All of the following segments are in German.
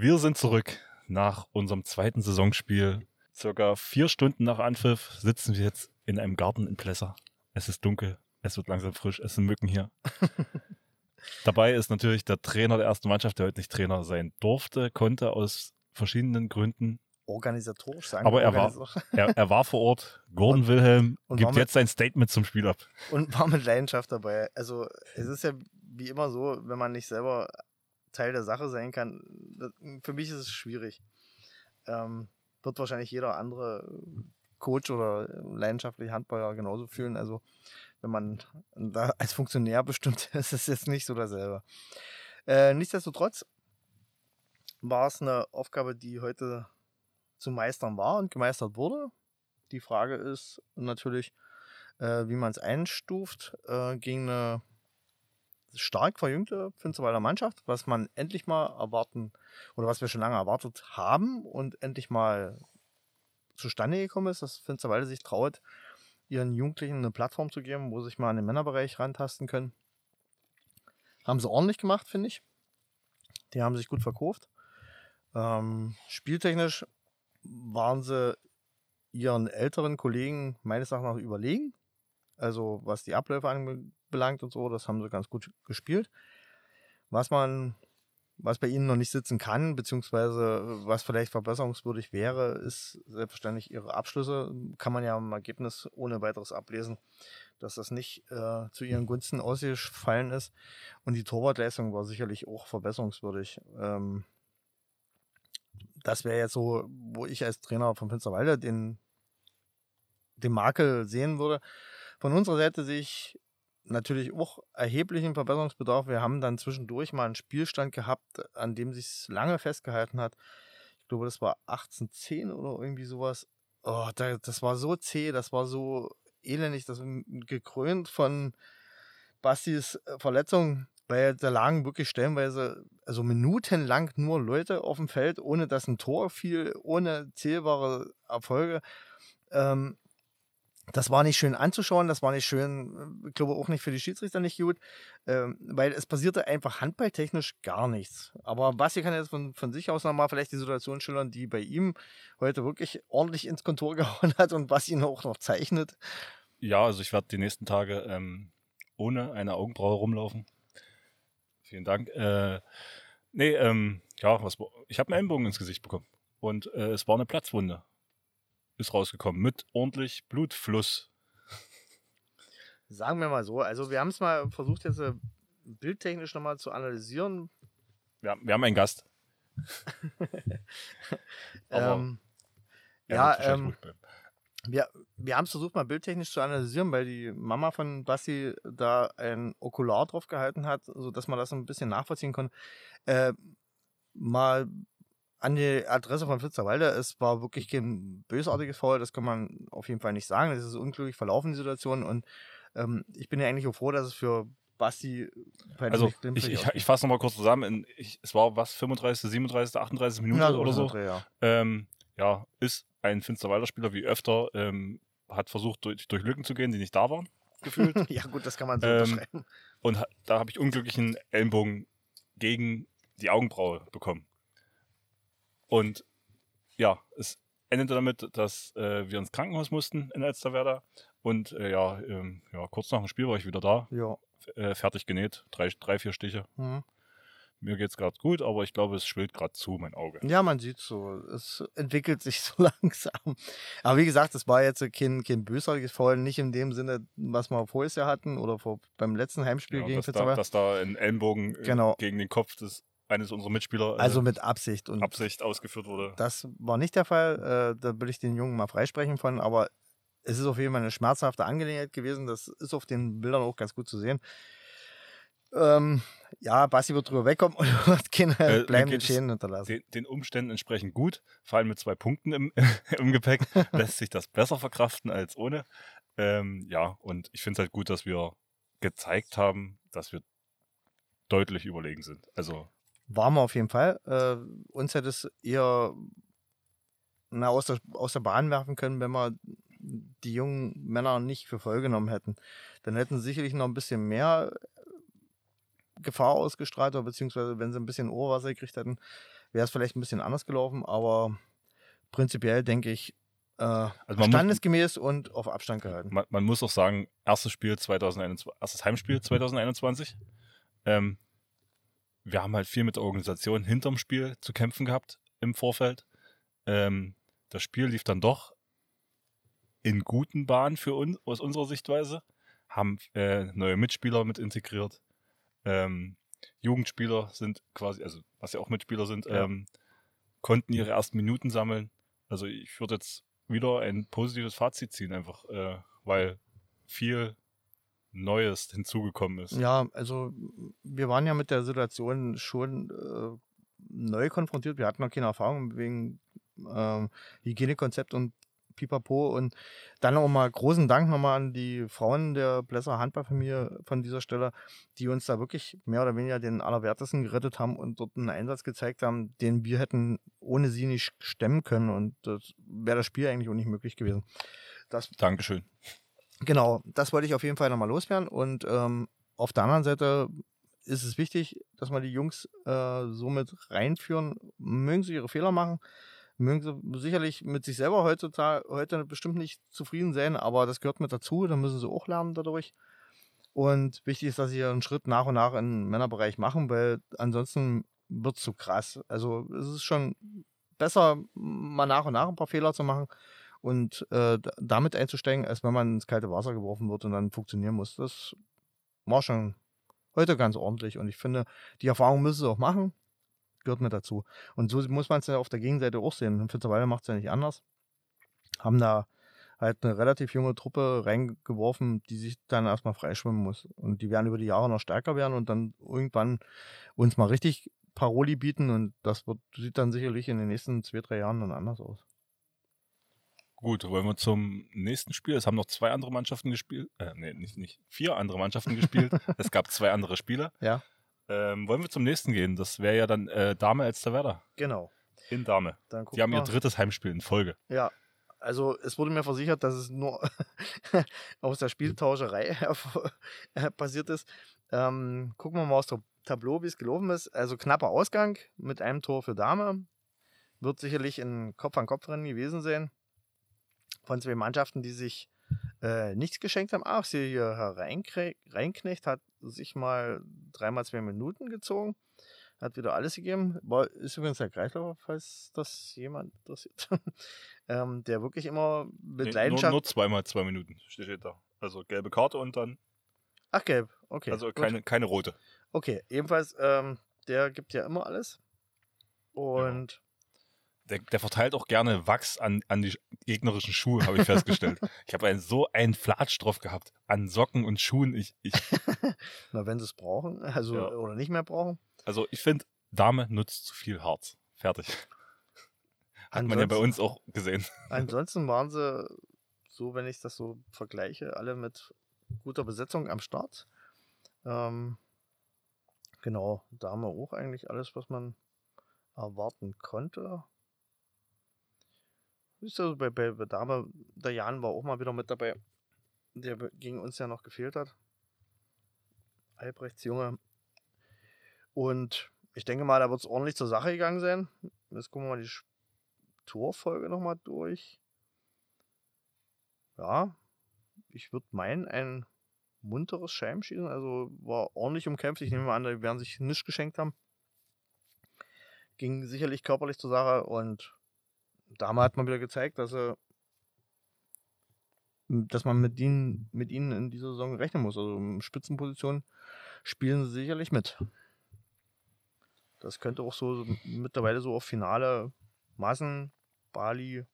Wir sind zurück nach unserem zweiten Saisonspiel. Circa vier Stunden nach Anpfiff sitzen wir jetzt in einem Garten in Plesser. Es ist dunkel, es wird langsam frisch, es sind Mücken hier. Dabei ist natürlich der Trainer der ersten Mannschaft, der heute nicht Trainer sein durfte, konnte aus verschiedenen Gründen. Organisatorisch sagen. Aber er war, er, er war vor Ort. Gordon und, Wilhelm und gibt jetzt sein Statement zum Spiel ab. Und war mit Leidenschaft dabei. Also es ist ja wie immer so, wenn man nicht selber Teil der Sache sein kann, das, für mich ist es schwierig. Ähm, wird wahrscheinlich jeder andere Coach oder leidenschaftliche Handballer genauso fühlen. Also wenn man da als Funktionär bestimmt ist, ist es jetzt nicht so dasselbe. Äh, nichtsdestotrotz war es eine Aufgabe, die heute zu meistern war und gemeistert wurde. Die Frage ist natürlich, äh, wie man es einstuft äh, gegen eine stark verjüngte Finsterwalder Mannschaft, was man endlich mal erwarten oder was wir schon lange erwartet haben und endlich mal zustande gekommen ist, dass Finsterwalde sich traut, ihren Jugendlichen eine Plattform zu geben, wo sie sich mal an den Männerbereich rantasten können. Haben sie ordentlich gemacht, finde ich. Die haben sich gut verkauft. Ähm, spieltechnisch waren sie ihren älteren Kollegen meines Erachtens nach überlegen. Also was die Abläufe anbelangt und so, das haben sie ganz gut gespielt. Was man, was bei ihnen noch nicht sitzen kann, beziehungsweise was vielleicht verbesserungswürdig wäre, ist selbstverständlich ihre Abschlüsse. Kann man ja im Ergebnis ohne weiteres ablesen, dass das nicht äh, zu ihren Gunsten ausgefallen ist. Und die Torwartleistung war sicherlich auch verbesserungswürdig. Ähm, das wäre jetzt so, wo ich als Trainer von Finsterwalde den, den Makel sehen würde. Von unserer Seite sehe ich natürlich auch erheblichen Verbesserungsbedarf. Wir haben dann zwischendurch mal einen Spielstand gehabt, an dem sich lange festgehalten hat. Ich glaube, das war 1810 oder irgendwie sowas. Oh, das war so zäh, das war so elendig, das gekrönt von Bastis äh, Verletzung, weil da lagen wirklich stellenweise, also minutenlang nur Leute auf dem Feld, ohne dass ein Tor fiel, ohne zählbare Erfolge. Ähm, das war nicht schön anzuschauen, das war nicht schön, ich glaube auch nicht für die Schiedsrichter nicht gut, ähm, weil es passierte einfach handballtechnisch gar nichts. Aber Basti kann jetzt von, von sich aus nochmal vielleicht die Situation schildern, die bei ihm heute wirklich ordentlich ins Kontor gehauen hat und was ihn auch noch zeichnet. Ja, also ich werde die nächsten Tage ähm, ohne eine Augenbraue rumlaufen. Vielen Dank. Äh, nee, ähm, ja, was, ich habe einen Ellenbogen ins Gesicht bekommen und äh, es war eine Platzwunde ist rausgekommen mit ordentlich Blutfluss. Sagen wir mal so, also wir haben es mal versucht jetzt äh, bildtechnisch nochmal zu analysieren. Ja, wir haben einen Gast. ähm, ja, ähm, wir, wir haben es versucht mal bildtechnisch zu analysieren, weil die Mama von Basti da ein Okular drauf gehalten hat, sodass man das ein bisschen nachvollziehen kann. Äh, mal an die Adresse von Fitzerwalde, es war wirklich kein bösartiges Foul, das kann man auf jeden Fall nicht sagen. Das ist unglücklich verlaufen, die Situation. Und ähm, ich bin ja eigentlich auch froh, dass es für Basti Also ich, ich, ich fasse nochmal kurz zusammen. Ich, es war was, 35., 37., 38 Minuten ja, oder so. Dreh, ja. Ähm, ja, ist ein Finsterwalder Spieler wie öfter, ähm, hat versucht, durch, durch Lücken zu gehen, die nicht da waren, gefühlt. ja gut, das kann man so ähm. Und da habe ich unglücklichen Ellenbogen gegen die Augenbraue bekommen. Und ja, es endete damit, dass äh, wir ins Krankenhaus mussten in Elsterwerda. Und äh, ja, ähm, ja, kurz nach dem Spiel war ich wieder da. Ja. Äh, fertig genäht. Drei, drei vier Stiche. Mhm. Mir geht es gerade gut, aber ich glaube, es schwillt gerade zu, mein Auge. Ja, man sieht so. Es entwickelt sich so langsam. Aber wie gesagt, es war jetzt kein, kein bösartiges Foul, nicht in dem Sinne, was wir vorher hatten oder vor, beim letzten Heimspiel ja, gegen dass da, dass da ein Ellenbogen äh, genau. gegen den Kopf des eines unserer Mitspieler äh, also mit Absicht und Absicht ausgeführt wurde. Das war nicht der Fall. Äh, da will ich den Jungen mal freisprechen von, aber es ist auf jeden Fall eine schmerzhafte Angelegenheit gewesen. Das ist auf den Bildern auch ganz gut zu sehen. Ähm, ja, Basti wird drüber wegkommen und wird keine äh, bleibenden Schäden hinterlassen. Den, den, Umständen entsprechend gut, vor allem mit zwei Punkten im, im Gepäck, lässt sich das besser verkraften als ohne. Ähm, ja, und ich finde es halt gut, dass wir gezeigt haben, dass wir deutlich überlegen sind. Also waren wir auf jeden Fall. Äh, uns hätte es eher na, aus, der, aus der Bahn werfen können, wenn wir die jungen Männer nicht für voll genommen hätten. Dann hätten sie sicherlich noch ein bisschen mehr Gefahr ausgestrahlt, oder beziehungsweise wenn sie ein bisschen Ohrwasser gekriegt hätten, wäre es vielleicht ein bisschen anders gelaufen, aber prinzipiell denke ich, äh, Also man standesgemäß und auf Abstand gehalten. Man, man muss auch sagen, erstes Spiel 2021, erstes Heimspiel 2021. Ähm, wir haben halt viel mit der Organisation hinterm Spiel zu kämpfen gehabt im Vorfeld. Ähm, das Spiel lief dann doch in guten Bahnen für uns aus unserer Sichtweise. Haben äh, neue Mitspieler mit integriert. Ähm, Jugendspieler sind quasi, also was ja auch Mitspieler sind, Ja. ähm, konnten ihre ersten Minuten sammeln. Also ich würde jetzt wieder ein positives Fazit ziehen, einfach, äh, weil viel Neues hinzugekommen ist. Ja, also wir waren ja mit der Situation schon äh, neu konfrontiert. Wir hatten noch keine Erfahrung wegen ähm, Hygienekonzept und Pipapo. Und dann auch mal großen Dank nochmal an die Frauen der Blesser Handballfamilie von dieser Stelle, die uns da wirklich mehr oder weniger den Allerwertesten gerettet haben und dort einen Einsatz gezeigt haben, den wir hätten ohne sie nicht stemmen können. Und das wäre das Spiel eigentlich auch nicht möglich gewesen. Das Dankeschön. Genau, das wollte ich auf jeden Fall nochmal loswerden. Und ähm, auf der anderen Seite ist es wichtig, dass wir die Jungs äh, so mit reinführen. Mögen sie ihre Fehler machen, mögen sie sicherlich mit sich selber heutzutage heute bestimmt nicht zufrieden sein, aber das gehört mit dazu. Da müssen sie auch lernen dadurch. Und wichtig ist, dass sie einen Schritt nach und nach den Männerbereich machen, weil ansonsten wird es zu krass. Also es ist schon besser, mal nach und nach ein paar Fehler zu machen und äh, damit einzusteigen, als wenn man ins kalte Wasser geworfen wird und dann funktionieren muss. Das war schon heute ganz ordentlich und ich finde, die Erfahrung müssen sie auch machen, gehört mit dazu. Und so muss man es ja auf der Gegenseite auch sehen. Und Finsterwalde macht es ja nicht anders. Haben da halt eine relativ junge Truppe reingeworfen, die sich dann erstmal freischwimmen muss. Und die werden über die Jahre noch stärker werden und dann irgendwann uns mal richtig Paroli bieten und das wird, sieht dann sicherlich in den nächsten zwei, drei Jahren dann anders aus. Gut, wollen wir zum nächsten Spiel. Es haben noch zwei andere Mannschaften gespielt. Äh, nee, nicht, nicht. Vier andere Mannschaften gespielt. es gab zwei andere Spiele. Ja. Ähm, wollen wir zum nächsten gehen? Das wäre ja dann äh, Dame Elsterwerda. Genau. In Dame. Dann Die haben ihr wir. drittes Heimspiel in Folge. Ja, also es wurde mir versichert, dass es nur aus der Spieltauscherei äh, passiert ist. Ähm, gucken wir mal aus dem Tableau, wie es gelaufen ist. Also knapper Ausgang mit einem Tor für Dame. Wird sicherlich ein Kopf-an-Kopf-Rennen gewesen sein. Von zwei Mannschaften, die sich äh, nichts geschenkt haben. Ach, sie hier Herr Reinknecht hat sich mal dreimal zwei Minuten gezogen. Hat wieder alles gegeben. War, ist übrigens der Kreisläufer, falls das jemand interessiert. ähm, der wirklich immer mit Nee, nur, Leidenschaft. nur zweimal zwei Minuten steht da. Also gelbe Karte und dann, Ach, gelb. Okay. also gut. keine, keine rote. Okay, ebenfalls, ähm, der gibt ja immer alles. Und Der, der verteilt auch gerne Wachs an, an die gegnerischen Schuhe, habe ich festgestellt. ich habe einen, so einen Flatsch drauf gehabt. An Socken und Schuhen. Ich, ich, na, wenn sie es brauchen, also Ja. oder nicht mehr brauchen. also ich finde, Dame nutzt zu viel Harz. Fertig. Hat man ja bei uns auch gesehen. Ansonsten waren sie, so wenn ich das so vergleiche, alle mit guter Besetzung am Start. Ähm, genau, da haben wir auch eigentlich alles, was man erwarten konnte. Ist ja bei, bei, bei Dame, der Jan war auch mal wieder mit dabei, der gegen uns ja noch gefehlt hat. Albrechts Junge. Und ich denke mal, da wird es ordentlich zur Sache gegangen sein. Jetzt gucken wir mal die Torfolge nochmal durch. Ja, ich würde meinen, ein munteres Scheibenschießen. Also war ordentlich umkämpft. Ich nehme mal an, die werden sich nichts geschenkt haben. Ging sicherlich körperlich zur Sache und damals hat man wieder gezeigt, dass er dass man mit ihnen, mit ihnen in dieser Saison rechnen muss. Also in Spitzenpositionen spielen sie sicherlich mit. Das könnte auch so mittlerweile so auf Finale Massen, Bali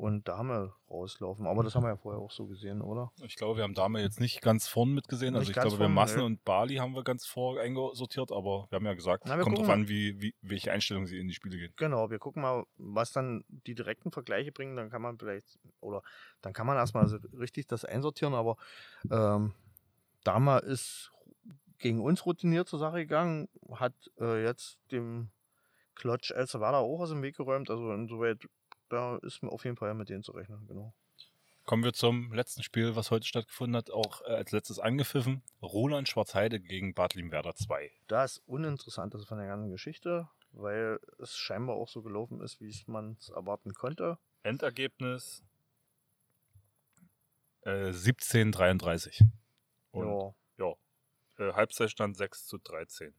und Dame rauslaufen. Aber das haben wir ja vorher auch so gesehen, oder? Ich glaube, wir haben Dame jetzt nicht ganz vorn mitgesehen. Also Nicht ich ganz glaube, wir vorn, Massen nö. und Bali haben wir ganz vor eingesortiert, aber wir haben ja gesagt, Na, wir kommt drauf an, wie, wie, welche Einstellung sie in die Spiele gehen. Genau, wir gucken mal, was dann die direkten Vergleiche bringen. Dann kann man vielleicht, oder dann kann man erstmal so richtig das einsortieren, aber ähm, Dama ist gegen uns routiniert zur Sache gegangen, hat äh, jetzt dem Klotsch El Salvador auch aus dem Weg geräumt. Also insoweit, da ist mir auf jeden Fall mit denen zu rechnen, genau. Kommen wir zum letzten Spiel, was heute stattgefunden hat, auch äh, als letztes angepfiffen. Roland Schwarzheide gegen Bad Limwerder 2. Das Uninteressanteste von der ganzen Geschichte, weil es scheinbar auch so gelaufen ist, wie man es erwarten konnte. Endergebnis äh, 17:33. Und Ja, ja, äh, Halbzeitstand 6 zu 13.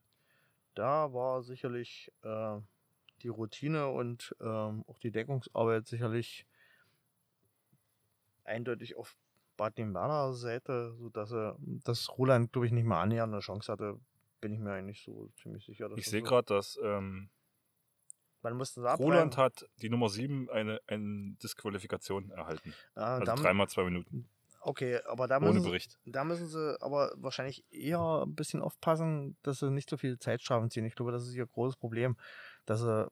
da war sicherlich äh, die Routine und ähm, auch die Deckungsarbeit sicherlich eindeutig auf Bad Werder Seite, sodass er, dass Roland, glaube ich, nicht mal annähernd eine Chance hatte, bin ich mir eigentlich so ziemlich sicher. Ich sehe so- gerade, dass ähm, Man musste Roland hat die Nummer 7 eine, eine Disqualifikation erhalten. ah, Also dreimal zwei Minuten. Okay, aber da Ohne müssen, sie, Bericht. da müssen sie aber wahrscheinlich eher ein bisschen aufpassen, dass sie nicht so viel Zeitstrafen ziehen. Ich glaube, das ist ihr großes Problem, dass sie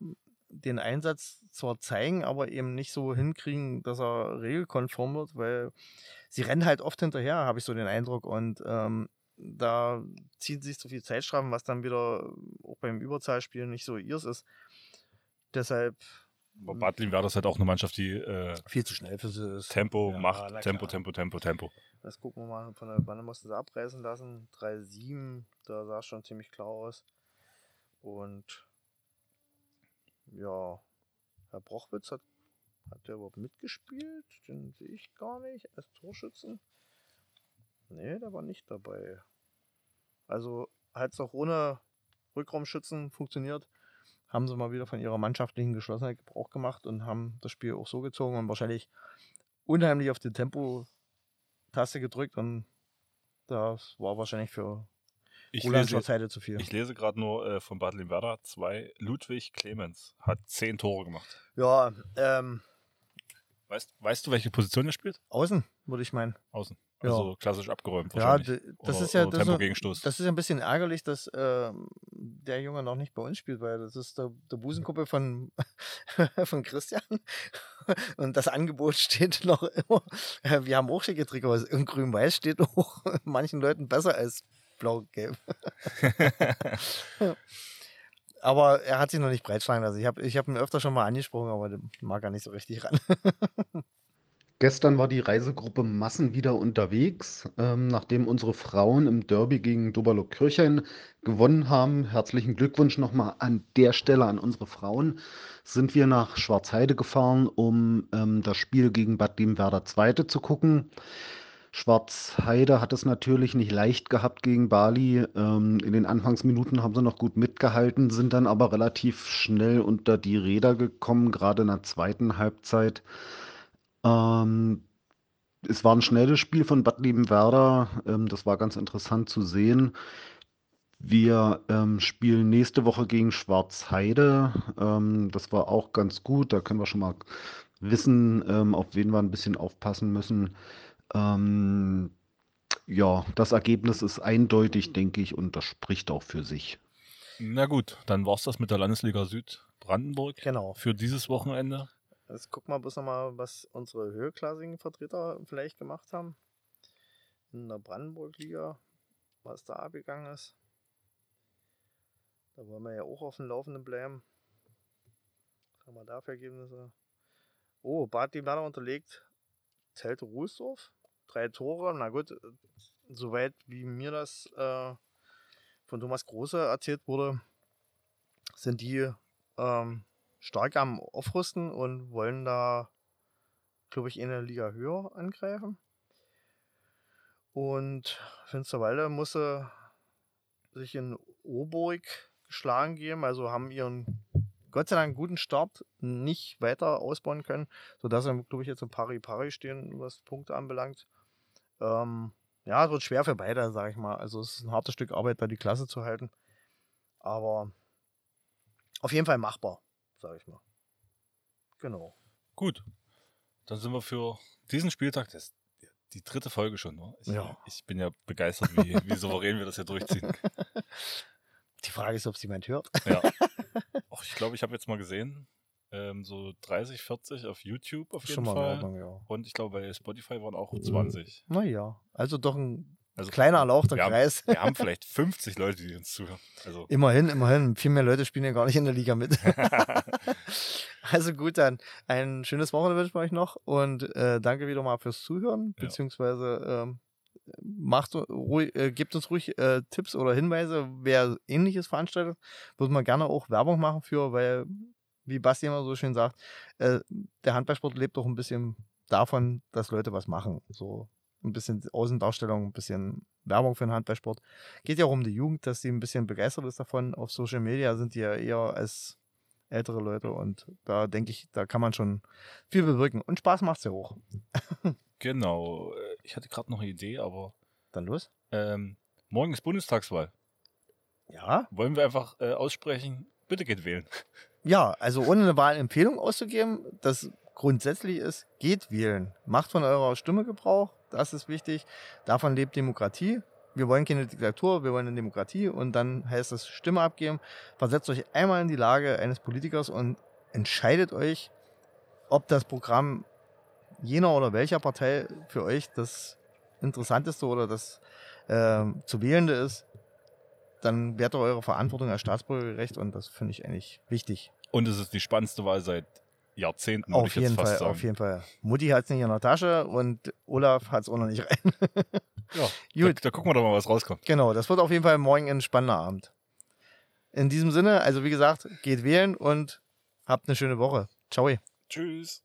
den Einsatz zwar zeigen, aber eben nicht so hinkriegen, dass er regelkonform wird, weil sie rennen halt oft hinterher, habe ich so den Eindruck. Und ähm, da ziehen sie sich zu viel Zeitstrafen, was dann wieder auch beim Überzahlspiel nicht so ihrs ist. Deshalb Aber Bad Limwerder ist halt auch eine Mannschaft, die äh, viel zu schnell für sie ist. Tempo Ja, macht. na Tempo. Tempo, Tempo, Tempo. Das gucken wir mal. Von der Wanne mussten sie abreißen lassen. 3-7, da sah es schon ziemlich klar aus. Und ja, Herr Brochwitz hat, hat der überhaupt mitgespielt? Den sehe ich gar nicht als Torschützen. Nee, der war nicht dabei. Also hat es auch ohne Rückraumschützen funktioniert. Haben sie mal wieder von ihrer mannschaftlichen Geschlossenheit Gebrauch gemacht und haben das Spiel auch so gezogen und wahrscheinlich unheimlich auf die Tempo-Taste gedrückt und das war wahrscheinlich für Ich Roland lese, Schwarzheide zu viel. ich lese gerade nur äh, von Bad Limwerder 2. Ludwig Clemens hat 10 Tore gemacht. Ja, ähm, Weißt, weißt du, welche Position er spielt? außen, würde ich meinen. Außen. Ja. Also klassisch abgeräumt Ja, das Oder- ist ja das ist, das ist ja ein bisschen ärgerlich, dass ähm, der Junge noch nicht bei uns spielt, weil das ist der, der Busenkuppel von, von Christian. Und das Angebot steht noch immer. äh, Wir haben auch schicke Trikots. In Grün-Weiß steht auch manchen Leuten besser als Blau-Gelb. Aber er hat sich noch nicht breitschlagen lassen. Ich habe ich hab ihn öfter schon mal angesprochen, aber der mag er nicht so richtig ran. Gestern war die Reisegruppe Massen wieder unterwegs, ähm, nachdem unsere Frauen im Derby gegen Doberlo-Kirchhain gewonnen haben. Herzlichen Glückwunsch nochmal an der Stelle an unsere Frauen. Sind wir nach Schwarzheide gefahren, um ähm, das Spiel gegen Bad Limwerder Zweite zu gucken. Schwarzheide hat es natürlich nicht leicht gehabt gegen Bali. Ähm, in den Anfangsminuten haben sie noch gut mitgehalten, sind dann aber relativ schnell unter die Räder gekommen, gerade in der zweiten Halbzeit. Ähm, es war ein schnelles Spiel von Bad Liebenwerder. Ähm, das war ganz interessant zu sehen. Wir ähm, spielen nächste Woche gegen Schwarzheide. Ähm, das war auch ganz gut. Da können wir schon mal wissen, ähm, auf wen wir ein bisschen aufpassen müssen. Ähm, ja, das Ergebnis ist eindeutig, denke ich, und das spricht auch für sich. Na gut, dann war es das mit der Landesliga Süd Brandenburg Genau. für dieses Wochenende. Jetzt gucken wir bloß nochmal, was unsere höherklassigen Vertreter vielleicht gemacht haben. In der Brandenburg-Liga, was da abgegangen ist. Da wollen wir ja auch auf dem Laufenden bleiben. Was haben wir da für Ergebnisse? Oh, Bad Werder unterlegt Zelte Ruhlsdorf. Drei Tore. Na gut, äh, soweit wie mir das äh, von Thomas Große erzählt wurde, sind die ähm, stark am Aufrüsten und wollen da, glaube ich, in der Liga höher angreifen. Und Finsterwalde musste sich in Oburg geschlagen geben, also haben ihren Gott sei Dank guten Start nicht weiter ausbauen können, sodass sie, glaube ich, jetzt im Pari-Pari stehen, was Punkte anbelangt. Ähm, ja, es wird schwer für beide, sage ich mal. Also es ist ein hartes Stück Arbeit, da die Klasse zu halten. Aber auf jeden Fall machbar, sage ich mal. Genau. Gut, dann sind wir für diesen Spieltag, das ist die dritte Folge schon. Ne? Ich, Ja. ich bin ja begeistert, wie, wie souverän wir das hier durchziehen. Die Frage ist, ob es jemand hört. Ja. Och, ich glaube, ich habe jetzt mal gesehen, ähm, so 30, 40 auf YouTube auf jeden Schon Fall. Ordnung, ja. Und ich glaube, bei Spotify waren auch 20. Naja, also doch ein Also, Kleiner erlauchter wir haben, Kreis. Wir haben vielleicht 50 Leute, die uns zuhören. Also, Immerhin, immerhin. Viel mehr Leute spielen ja gar nicht in der Liga mit. also gut, dann ein schönes Wochenende wünsche ich euch noch und äh, danke wieder mal fürs Zuhören, Ja. beziehungsweise ähm, macht ruhig, äh, gebt uns ruhig äh, Tipps oder Hinweise, wer ähnliches veranstaltet. Würde man gerne auch Werbung machen für, weil, wie Basti immer so schön sagt, äh, der Handballsport lebt doch ein bisschen davon, dass Leute was machen. So ein bisschen Außendarstellung, ein bisschen Werbung für den Handballsport. Geht ja auch um die Jugend, dass sie ein bisschen begeistert ist davon. Auf Social Media sind die ja eher als ältere Leute und da denke ich, da kann man schon viel bewirken. Und Spaß macht's ja auch. genau. Äh, Ich hatte gerade noch eine Idee, aber Dann los. ähm, morgen ist Bundestagswahl. Ja. Wollen wir einfach äh, aussprechen, bitte geht wählen. Ja, also ohne eine Wahlempfehlung auszugeben, das grundsätzlich ist, geht wählen. Macht von eurer Stimme Gebrauch, das ist wichtig. Davon lebt Demokratie. Wir wollen keine Diktatur, wir wollen eine Demokratie und dann heißt es Stimme abgeben. Versetzt euch einmal in die Lage eines Politikers und entscheidet euch, ob das Programm jener oder welcher Partei für euch das Interessanteste oder das ähm, zu wählende ist. Dann wehrt ihr eure Verantwortung als Staatsbürger gerecht und das finde ich eigentlich wichtig. Und es ist die spannendste Wahl seit Jahrzehnten, Auf jeden Fall, sagen. auf jeden Fall. Mutti hat es nicht in der Tasche und Olaf hat es auch noch nicht rein. Ja, da, Gut. da gucken wir doch mal, was rauskommt. genau, das wird auf jeden Fall morgen ein spannender Abend. In diesem Sinne, also wie gesagt, geht wählen und habt eine schöne Woche. Ciao. Tschüss.